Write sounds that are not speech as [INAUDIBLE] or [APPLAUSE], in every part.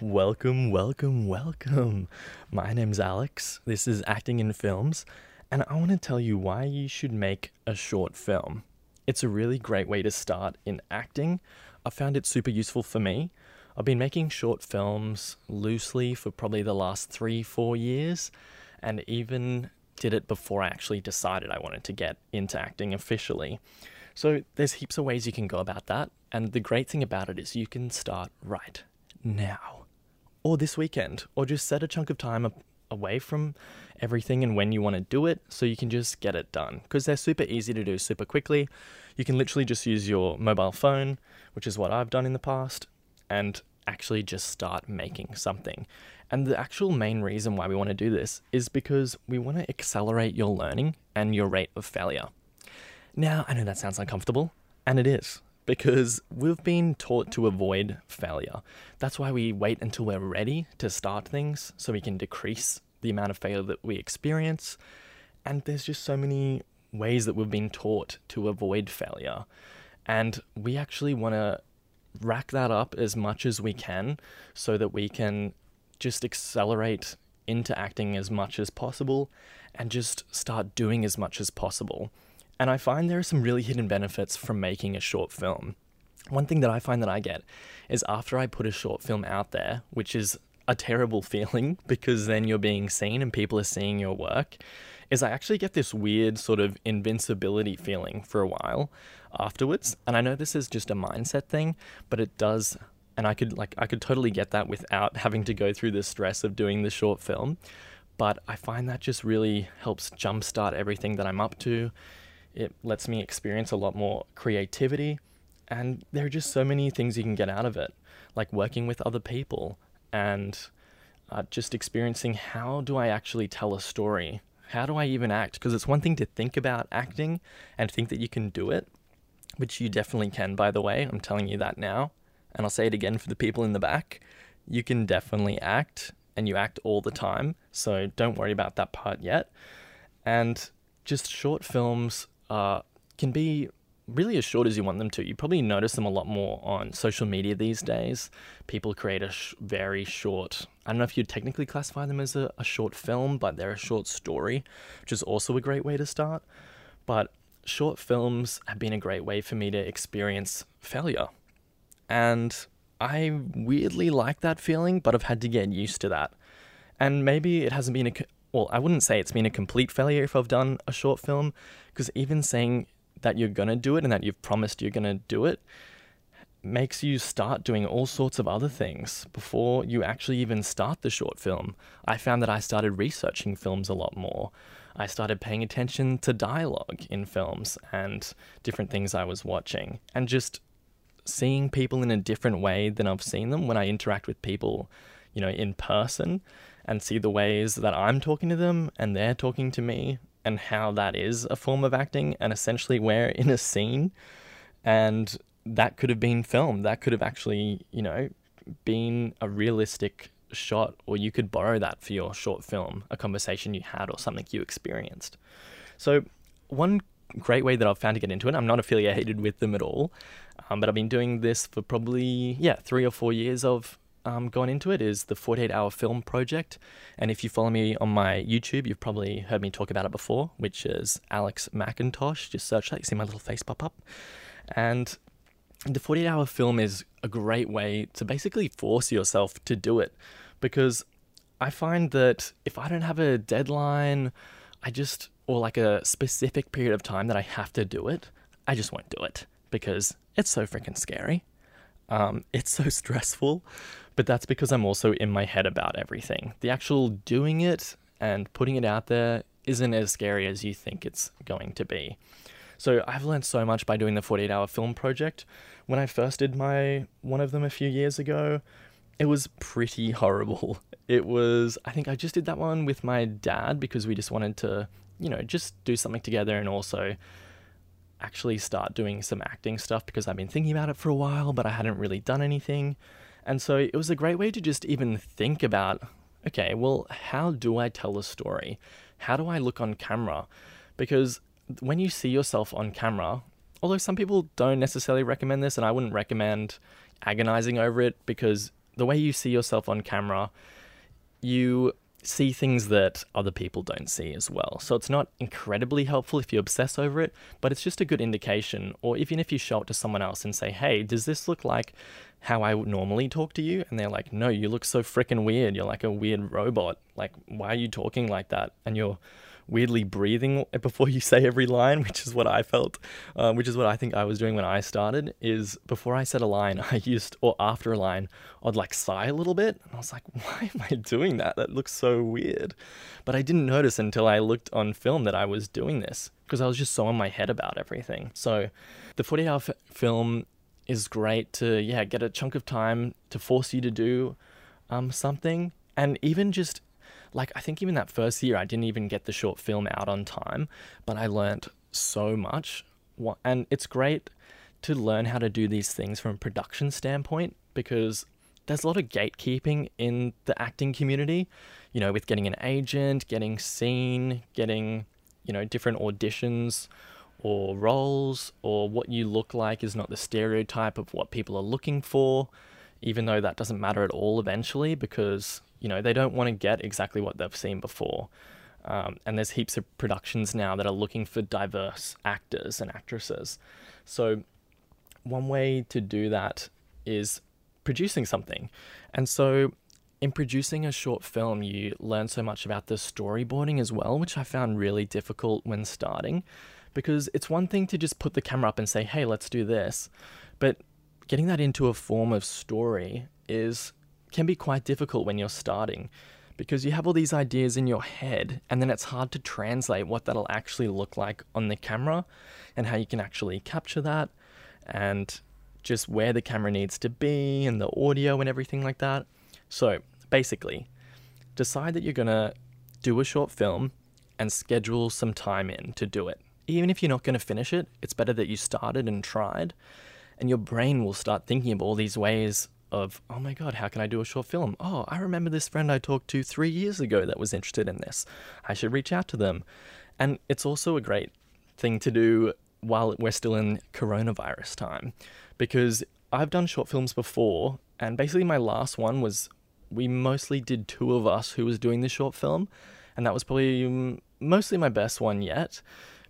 Welcome, welcome, welcome. My name's Alex. This is Acting in Films, and I want to tell you why you should make a short film. It's a really great way to start in acting. I found it super useful for me. I've been making short films loosely for probably the last three, four years, and even did it before I actually decided I wanted to get into acting officially. So there's heaps of ways you can go about that, and the great thing about it is you can start right now or this weekend, or just set a chunk of time away from everything and when you want to do it so you can just get it done because they're super easy to do super quickly. You can literally just use your mobile phone, which is what I've done in the past, and actually just start making something. And the actual main reason why we want to do this is because we want to accelerate your learning and your rate of failure. Now, I know that sounds uncomfortable, and it is because we've been taught to avoid failure. That's why we wait until we're ready to start things so we can decrease the amount of failure that we experience. And there's just so many ways that we've been taught to avoid failure. And we actually want to rack that up as much as we can so that we can just accelerate into acting as much as possible and just start doing as much as possible. And I find there are some really hidden benefits from making a short film. One thing that I find that I get is after I put a short film out there, which is a terrible [LAUGHS] feeling because then you're being seen and people are seeing your work, is I actually get this weird sort of invincibility feeling for a while afterwards. And I know this is just a mindset thing, but it does and I could like I could totally get that without having to go through the stress of doing the short film. But I find that just really helps jumpstart everything that I'm up to. It lets me experience a lot more creativity, and there are just so many things you can get out of it, like working with other people and uh, just experiencing how do I actually tell a story? How do I even act? Because it's one thing to think about acting and think that you can do it, which you definitely can, by the way. I'm telling you that now. And I'll say it again for the people in the back. You can definitely act, and you act all the time. So don't worry about that part yet. And just short films uh, can be really as short as you want them to. You probably notice them a lot more on social media these days. People create a sh- very short, I don't know if you'd technically classify them as a, a short film, but they're a short story, which is also a great way to start. But short films have been a great way for me to experience failure. And I weirdly like that feeling, but I've had to get used to that. And maybe it hasn't been a, well, I wouldn't say it's been a complete failure if I've done a short film, because even saying that you're going to do it and that you've promised you're going to do it makes you start doing all sorts of other things before you actually even start the short film. I found that I started researching films a lot more. I started paying attention to dialogue in films and different things I was watching, and just seeing people in a different way than I've seen them when I interact with people, you know, in person and see the ways that I'm talking to them and they're talking to me and how that is a form of acting. And essentially, we're [LAUGHS] in a scene and that could have been filmed. That could have actually, you know, been a realistic shot, or you could borrow that for your short film, a conversation you had or something you experienced. So, one great way that I've found to get into it, I'm not affiliated with them at all, um, but I've been doing this for probably, yeah, three or four years of um, gone into it is the 48 hour film project. And if you follow me on my YouTube, you've probably heard me talk about it before, which is Alex McIntosh. Just search that, you see my little face pop up. And the 48 hour film is a great way to basically force yourself to do it because I find that if I don't have a deadline, I just, or like a specific period of time that I have to do it, I just won't do it because it's so freaking scary. Um, it's so [LAUGHS] stressful, but that's because I'm also in my head about everything. The actual doing it and putting it out there isn't as scary as you think it's going to be. So I've learned so much by doing the 48 hour film project. When I first did my one of them a few years ago, it was pretty horrible. [LAUGHS] It was I think I just did that one with my dad because we just wanted to, you know, just do something together and also actually start doing some acting stuff because I've been thinking about it for a while, but I hadn't really done anything. And so it was a great way to just even think about okay, well, how do I tell a story? How do I look on camera? Because when you see yourself on camera, although some people don't necessarily recommend this, and I wouldn't recommend agonizing over it because the way you see yourself on camera, you see things that other people don't see as well. So it's not incredibly helpful if you obsess over it, but it's just a good indication. Or even if you show it to someone else and say, hey, does this look like how I would normally talk to you? And they're like, no, you look so freaking weird. You're like a weird robot. Like, why are you talking like that? And you're weirdly breathing [LAUGHS] before you say every line, which is what I felt, uh, which is what I think I was doing when I started. Is before I said a line, [LAUGHS] I used, or after a line, I'd like sigh a little bit. And I was like, [LAUGHS] why am I doing that? That looks so weird. But I didn't notice until I looked on film that I was doing this because I was just so in my head about everything. So the 40 hour f- film is great to, yeah, get a chunk of time to force you to do um, something. And even just like I think even that first year I didn't even get the short film out on time, but I learned so much. And it's great to learn how to do these things from a production standpoint because there's a lot of gatekeeping in the acting community, you know, with getting an agent, getting seen, getting, you know, different auditions or roles, or what you look like is not the stereotype of what people are looking for, even though that doesn't matter at all eventually because you know, they don't want to get exactly what they've seen before. Um, and there's heaps of productions now that are looking for diverse actors and actresses. So, one way to do that is producing something. And so, in producing a short film, you learn so much about the storyboarding as well, which I found really difficult when starting because it's one thing to just put the camera up and say, hey, let's do this. But getting that into a form of story is can be quite difficult when you're starting because you have all these ideas in your head and then it's hard to translate what that'll actually look like on the camera and how you can actually capture that and just where the camera needs to be and the audio and everything like that. So, basically, decide that you're going to do a short film and schedule some time in to do it. Even if you're not going to finish it, it's better that you started and tried, and your brain will start thinking of all these ways of, oh my God, how can I do a short film? Oh, I remember this friend I talked to three years ago that was interested in this. I should reach out to them. And it's also a great thing to do while we're still in coronavirus time because I've done short films before. And basically, my last one was we mostly did two of us who was doing the short film. And that was probably mostly my best one yet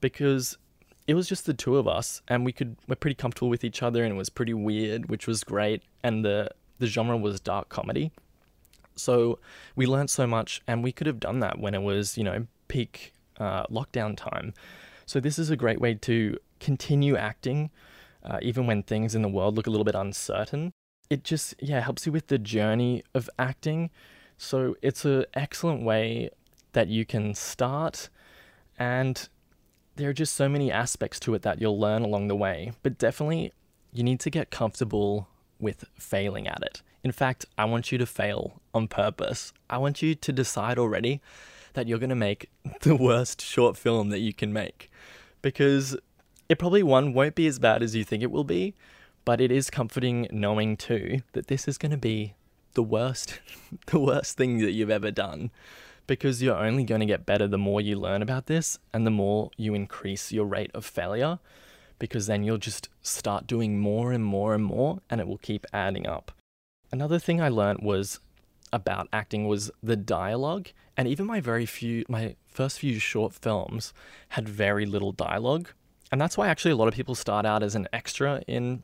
because it was just the two of us and we could we're pretty comfortable with each other and it was pretty weird which was great and the the genre was dark comedy. So we learned so much and we could have done that when it was you know peak uh, lockdown time. So this is a great way to continue acting uh, even when things in the world look a little bit uncertain. It just yeah helps you with the journey of acting. So it's an excellent way that you can start and there are just so many aspects to it that you'll learn along the way, but definitely you need to get comfortable with failing at it. In fact, I want you to fail on purpose. I want you to decide already that you're going to make [LAUGHS] the worst short film that you can make because it probably one won't be as bad as you think it will be, but it is comforting knowing too that this is going to be the worst [LAUGHS] the worst thing that you've ever done because you're only going to get better the more you learn about this and the more you increase your rate of failure because then you'll just start doing more and more and more and it will keep adding up. Another thing I learned was about acting was the dialogue and even my very few my first few short films had very little dialogue and that's why actually a lot of people start out as an extra in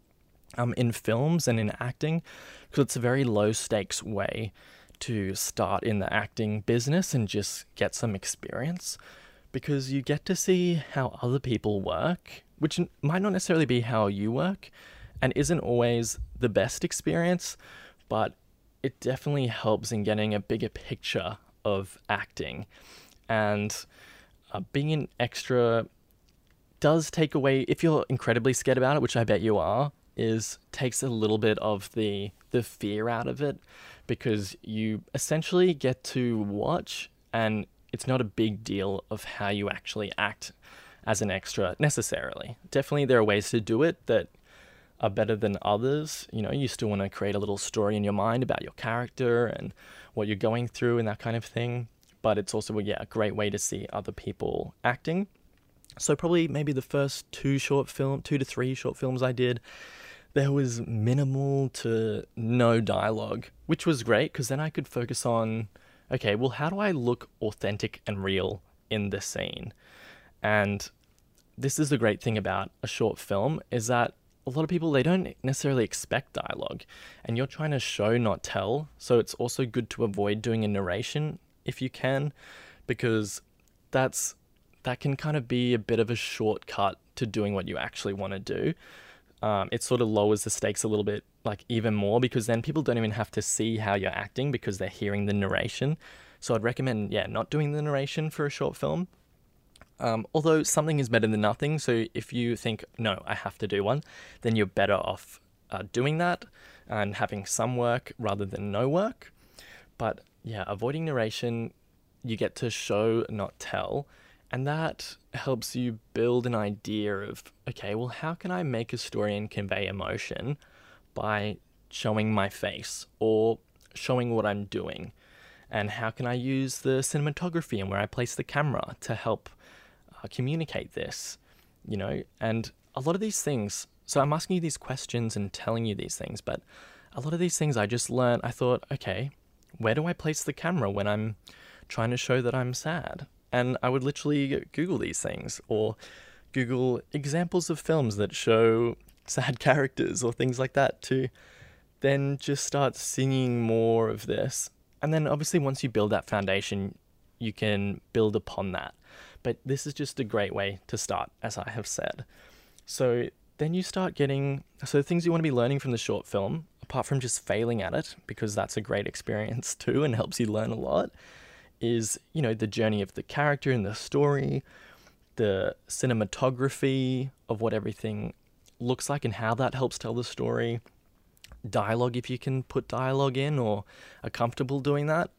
um, in films and in acting because it's a very low stakes way to start in the acting business and just get some experience because you get to see how other people work, which might not necessarily be how you work and isn't always the best experience, but it definitely helps in getting a bigger picture of acting. And uh, being an extra does take away, if you're incredibly scared about it, which I bet you are, is takes a little bit of the the fear out of it because you essentially get to watch and it's not a big deal of how you actually act as an extra necessarily. Definitely there are ways to do it that are better than others. You know, you still want to create a little story in your mind about your character and what you're going through and that kind of thing. But it's also, yeah, a great way to see other people acting. So probably maybe the first two short film, two to three short films I did, there was minimal to no dialogue, which was great because then I could focus on okay, well, how do I look authentic and real in this scene? And this is the great thing about a short film is that a lot of people they don't necessarily expect dialogue and you're trying to show not tell so it's also good to avoid doing a narration if you can because that's that can kind of be a bit of a shortcut to doing what you actually want to do um, it sort of lowers the stakes a little bit like even more because then people don't even have to see how you're acting because they're hearing the narration so i'd recommend yeah not doing the narration for a short film um, although something is better than nothing, so if you think, no, I have to do one, then you're better off uh, doing that and having some work rather than no work. But yeah, avoiding narration, you get to show, not tell. And that helps you build an idea of, okay, well, how can I make a story and convey emotion by showing my face or showing what I'm doing? And how can I use the cinematography and where I place the camera to help uh, communicate this, you know, and a lot of these things. So I'm asking you these questions and telling you these things, but a lot of these things I just learned. I thought, okay, where do I place the camera when I'm trying to show that I'm sad? And I would literally Google these things or Google examples of films that show sad [LAUGHS] characters or things like that to then just start singing more of this. And then obviously, once you build that foundation, you can build upon that. But this is just a great way to start, as I have said. So then you start getting so things you want to be learning from the short film, apart from just failing at it, because that's a great [LAUGHS] experience too and helps you learn a lot, is you know the journey of the character and the story, the cinematography of what everything looks like and how that helps tell the story, dialogue if you can put dialogue in or are comfortable doing that.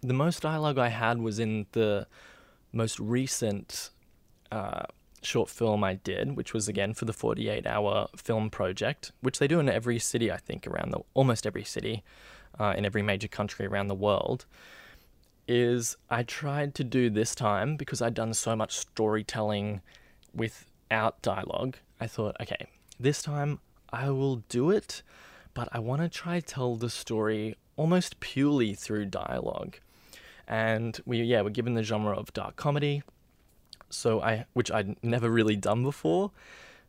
The most dialogue I had was in the most recent uh, short film I did, which was again for the 48 hour film project, which they do in every city, I think, around the almost every city uh, in every major country around the world. Is I tried to do this time because I'd done so much storytelling without dialogue. I thought, okay, this time I will do it, but I want to try tell the story almost purely through dialogue. And we yeah we're given the genre of dark comedy so i which i'd never really done before.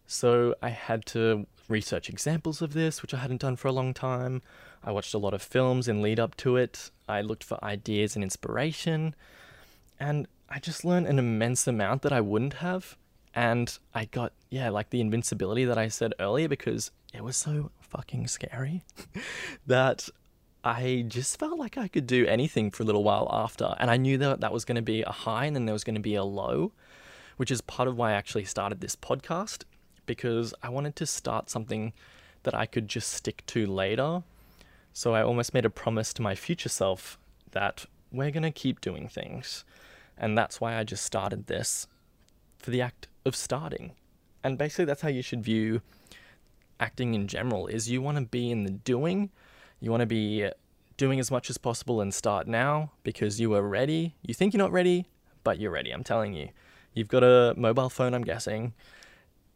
So i had to research examples of this which i hadn't done for a long time. I watched a lot of films in lead up to it i looked for ideas and inspiration and i just learned an immense amount that i wouldn't have and i got yeah like the invincibility that i said earlier because it was so fucking scary [LAUGHS] that I just felt like I could do anything for a little while after. And I knew that that was going to be a high and then there was going to be a low, which is part of why I actually started this podcast because I wanted to start something that I could just stick to later. So I almost made a promise to my future self that we're going to keep doing things. And that's why I just started this for the act of starting. And basically that's how you should view acting in general is you want to be in the doing you want to be doing as much as possible and start now because you are ready. You think you're not ready, but you're ready. I'm telling you. You've got a mobile phone, I'm guessing,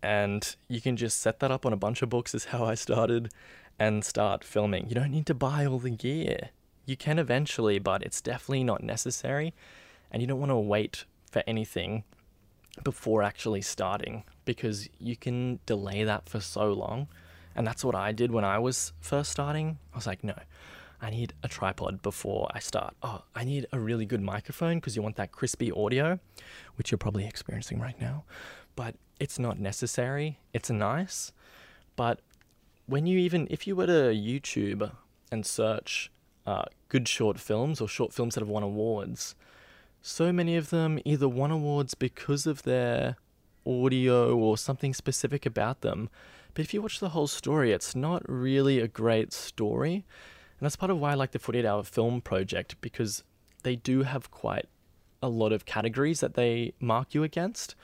and you can just set that up on a bunch of books, is how I started, and start filming. You don't need to buy all the gear. You can eventually, but it's definitely not necessary, and you don't want to wait for anything before actually starting because you can delay that for so long. And that's what I did when I was first starting. I was like, no, I need a tripod before I start. Oh, I need a really good microphone because you want that crispy audio, which you're probably experiencing right now. But it's not necessary. It's nice. But when you even, if you were to YouTube and search uh, good short films or short films that have won awards, so many of them either won awards because of their audio or something specific about them but if you watch the whole story, it's not really a great story. And that's part of why I like the 48 hour film project because they do have quite a lot of categories that they mark you against.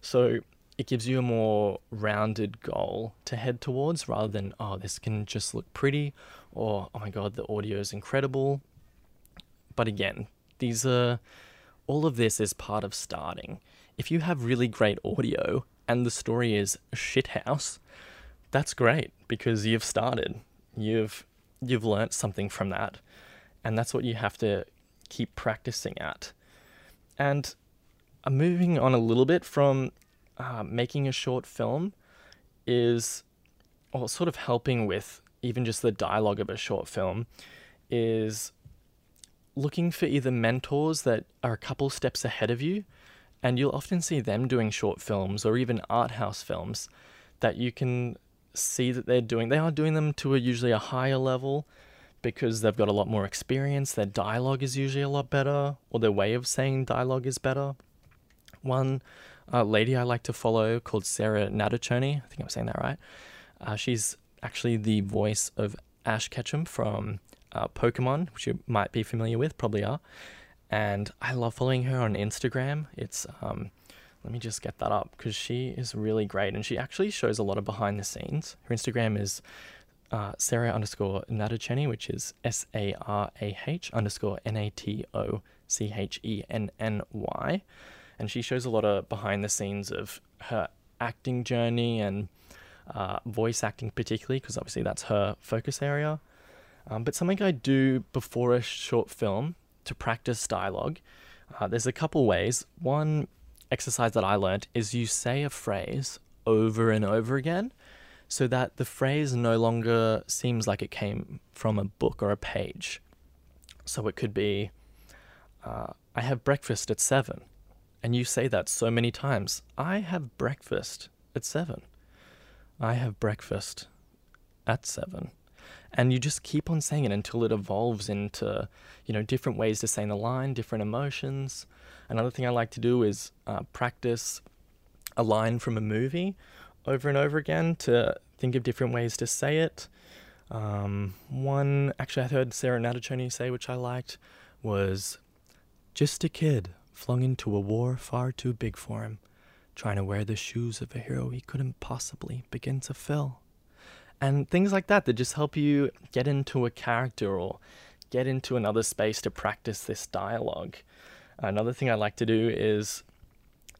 So it gives you a more rounded goal to head towards rather than, oh, this can just look pretty or, oh my God, the audio is incredible. But again, these are all of this is part of starting. If you have really great audio and the story is shithouse, that's great because you've started. You've you've learnt something from that. And that's what you have to keep practicing at. And I'm moving on a little bit from uh, making a short film is or sort of helping with even just the dialogue of a short film is looking for either mentors that are a couple steps ahead of you and you'll often see them doing short films or even art house films that you can see that they're doing. They are doing them to a usually a higher level because they've got a lot more experience. Their dialogue is usually a lot better, or their way of saying dialogue is better. One uh, lady I like to follow called Sarah Natochenny, I think I'm saying that right. Uh, she's actually the voice of Ash Ketchum from uh, Pokemon, which you might be familiar with, probably are. And I love following her on Instagram. It's um, let me just get that up because she is really great and she actually shows a lot of behind the scenes. Her Instagram is uh, Sarah underscore Natochenny, which is S A R A H underscore N A T O C H E N N Y. And she shows a lot of behind the scenes of her acting journey and uh, voice acting, particularly, because obviously that's her focus area. Um, but something I do before a short film to practice dialogue, uh, there's a couple ways. One exercise that I learned is you say a phrase over and over again so that the phrase no longer seems like it came from a book or a page. So it could be, uh, I have breakfast at seven. And you say that so many times. I have breakfast at seven. I have breakfast at seven. And you just keep on saying it until it evolves into, you know, different ways to say the line, different emotions. Another thing I like to do is uh, practice a line from a movie over and over again to think of different ways to say it. Um, one, actually, I heard Sarah Natochenny say, which I liked, was just a kid flung into a war far too big for him, trying to wear the shoes of a hero he couldn't possibly begin to fill. And things like that that just help you get into a character or get into another space to practice this dialogue. Another thing I like to do is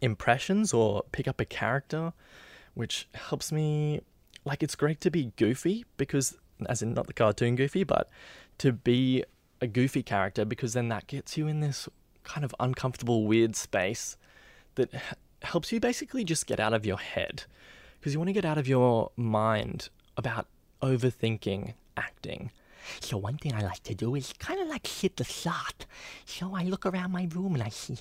impressions or pick up a character, which helps me. Like, it's great to be goofy because, as in not the cartoon goofy, but to be a goofy character because then that gets you in this kind of uncomfortable, weird space that helps you basically just get out of your head. Because you want to get out of your mind about overthinking acting. So one thing I like to do is kind of like hit the shot. So I look around my room and I see,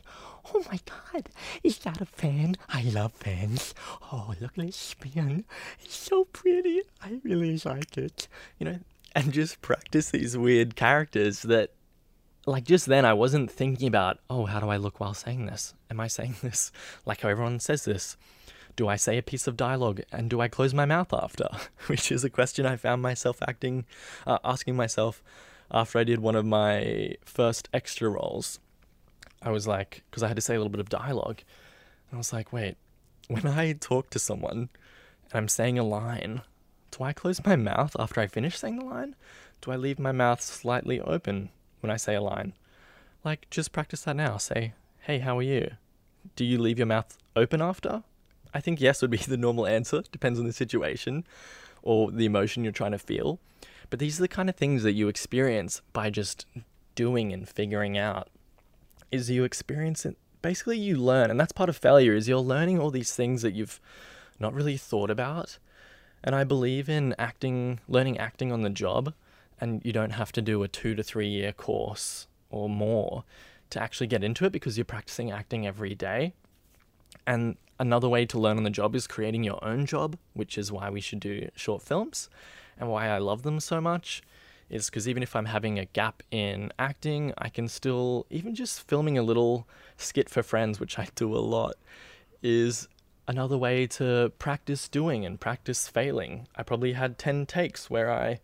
oh my god, is that a fan? I love fans. Oh, look at this fan. It's so pretty. I really like it. You know, and just practice these weird characters that like just then I wasn't thinking about, oh, how do I look while saying this? Am I saying [LAUGHS] this like how everyone says this? do I say a piece of dialogue and do I close my mouth after? [LAUGHS] Which is a question I found myself acting, uh, asking myself after I did one of my first extra roles. I was like, because I had to say a little bit of dialogue. And I was like, wait, when I talk to someone and I'm saying a line, do I close my mouth after I finish saying the line? Do I leave my mouth slightly open when I say a line? Like, just practice that now. Say, hey, how are you? Do you leave your mouth open after? I think yes would be [LAUGHS] the normal answer. Depends on the situation or the emotion you're trying to feel. But these are the kind of things that you experience by just doing and figuring out. Is you experience it basically you learn and that's part of failure is you're learning all these things that you've not really thought about. And I believe in acting learning acting on the job and you don't have to do a 2 to 3 year course or more to actually get into it because you're practicing acting every day. And another way to learn on the job is creating your own job, which is why we should do short films and why I love them so much. Is because even if I'm having a gap in acting, I can still, even just filming a little skit for friends, which I do a lot, is another way to practice doing and practice failing. I probably had 10 takes where I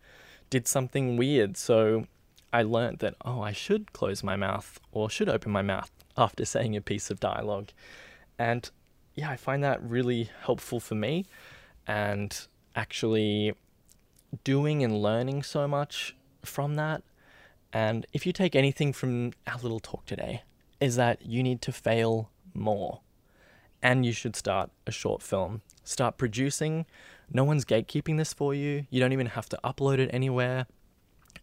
did something weird, so I learned that, oh, I should close my mouth or should open my mouth after saying a piece of dialogue. And yeah, I find that really helpful for me and actually doing and learning so much from that. And if you take anything from our little talk today, is that you need to fail more. And you should start a short film. Start producing, No one's gatekeeping this for you. You don't even have to upload it anywhere.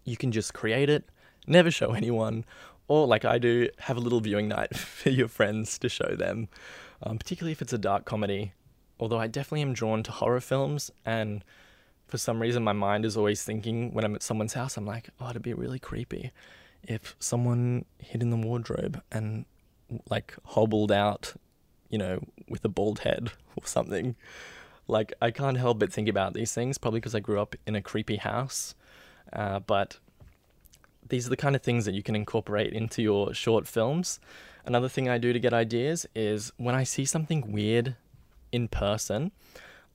You can just create it, never show [LAUGHS] anyone, or like I do, have a little viewing night [LAUGHS] for your friends to show them, um, particularly if it's a dark comedy. Although I definitely am drawn to horror films, and for some reason, my mind is always thinking when I'm at someone's house, I'm like, oh, it'd be really creepy if someone hid in the wardrobe and like hobbled out, you know, with a bald head [LAUGHS] or something. Like, I can't help but think about these things, probably because I grew up in a creepy house. Uh, but these are the kind of things that you can incorporate into your short films. Another thing I do to get ideas is when I see something weird in person,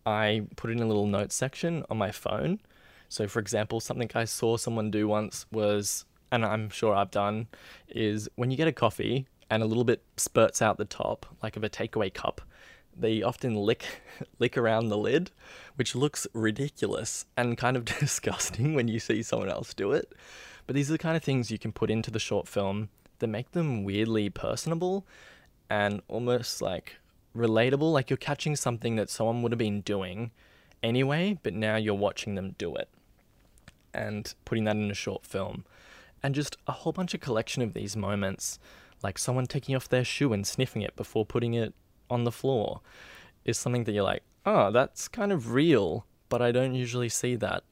I put in a little notes section on my phone. So, for example, something I saw someone do once was, and I'm sure I've done, is when you get a coffee and a little bit spurts out the top, like of a takeaway cup, they often lick [LAUGHS] lick around the lid, which looks ridiculous and kind of [LAUGHS] disgusting when you see someone else do it. But these are the kind of things you can put into the short film that make them weirdly personable and almost like relatable, like you're catching something that someone would have been doing anyway, but now you're watching them do it and putting that in a short film. And just a whole bunch of collection of these moments, like someone taking off their shoe and sniffing it before putting it on the floor is something that you're like, oh, that's kind of real, but I don't usually see that.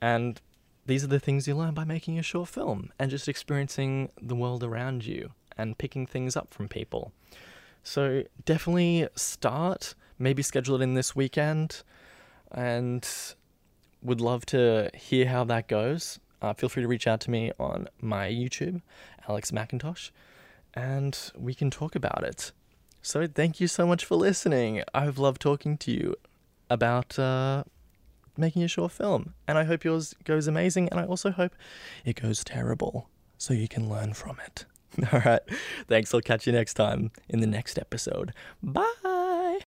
And these are the things you learn by making a short film and just experiencing the world around you and picking things up from people. So definitely start, maybe schedule it in this weekend, and would love to hear how that goes. Uh, feel free to reach out to me on my YouTube, Alex McIntosh, and we can talk about it. So thank you so much for listening. I've loved talking to you about uh, making a short film, and I hope yours goes amazing, and I also hope it goes terrible so you can learn from it. [LAUGHS] All right. Thanks. I'll catch you next time in the next episode. Bye.